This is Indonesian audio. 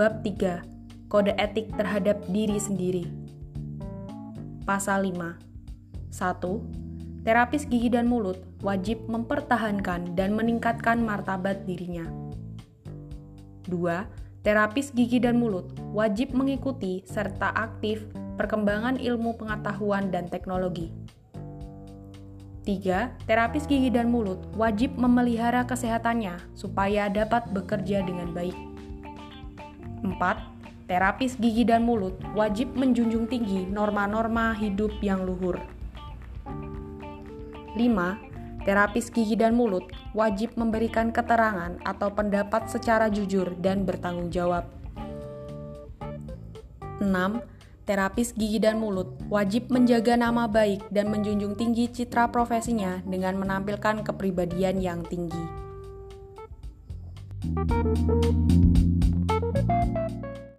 Bab 3. Kode etik terhadap diri sendiri. Pasal 5. 1. Terapis gigi dan mulut wajib mempertahankan dan meningkatkan martabat dirinya. 2. Terapis gigi dan mulut wajib mengikuti serta aktif perkembangan ilmu pengetahuan dan teknologi. 3. Terapis gigi dan mulut wajib memelihara kesehatannya supaya dapat bekerja dengan baik. 4. Terapis gigi dan mulut wajib menjunjung tinggi norma-norma hidup yang luhur. 5. Terapis gigi dan mulut wajib memberikan keterangan atau pendapat secara jujur dan bertanggung jawab. 6. Terapis gigi dan mulut wajib menjaga nama baik dan menjunjung tinggi citra profesinya dengan menampilkan kepribadian yang tinggi. Thank you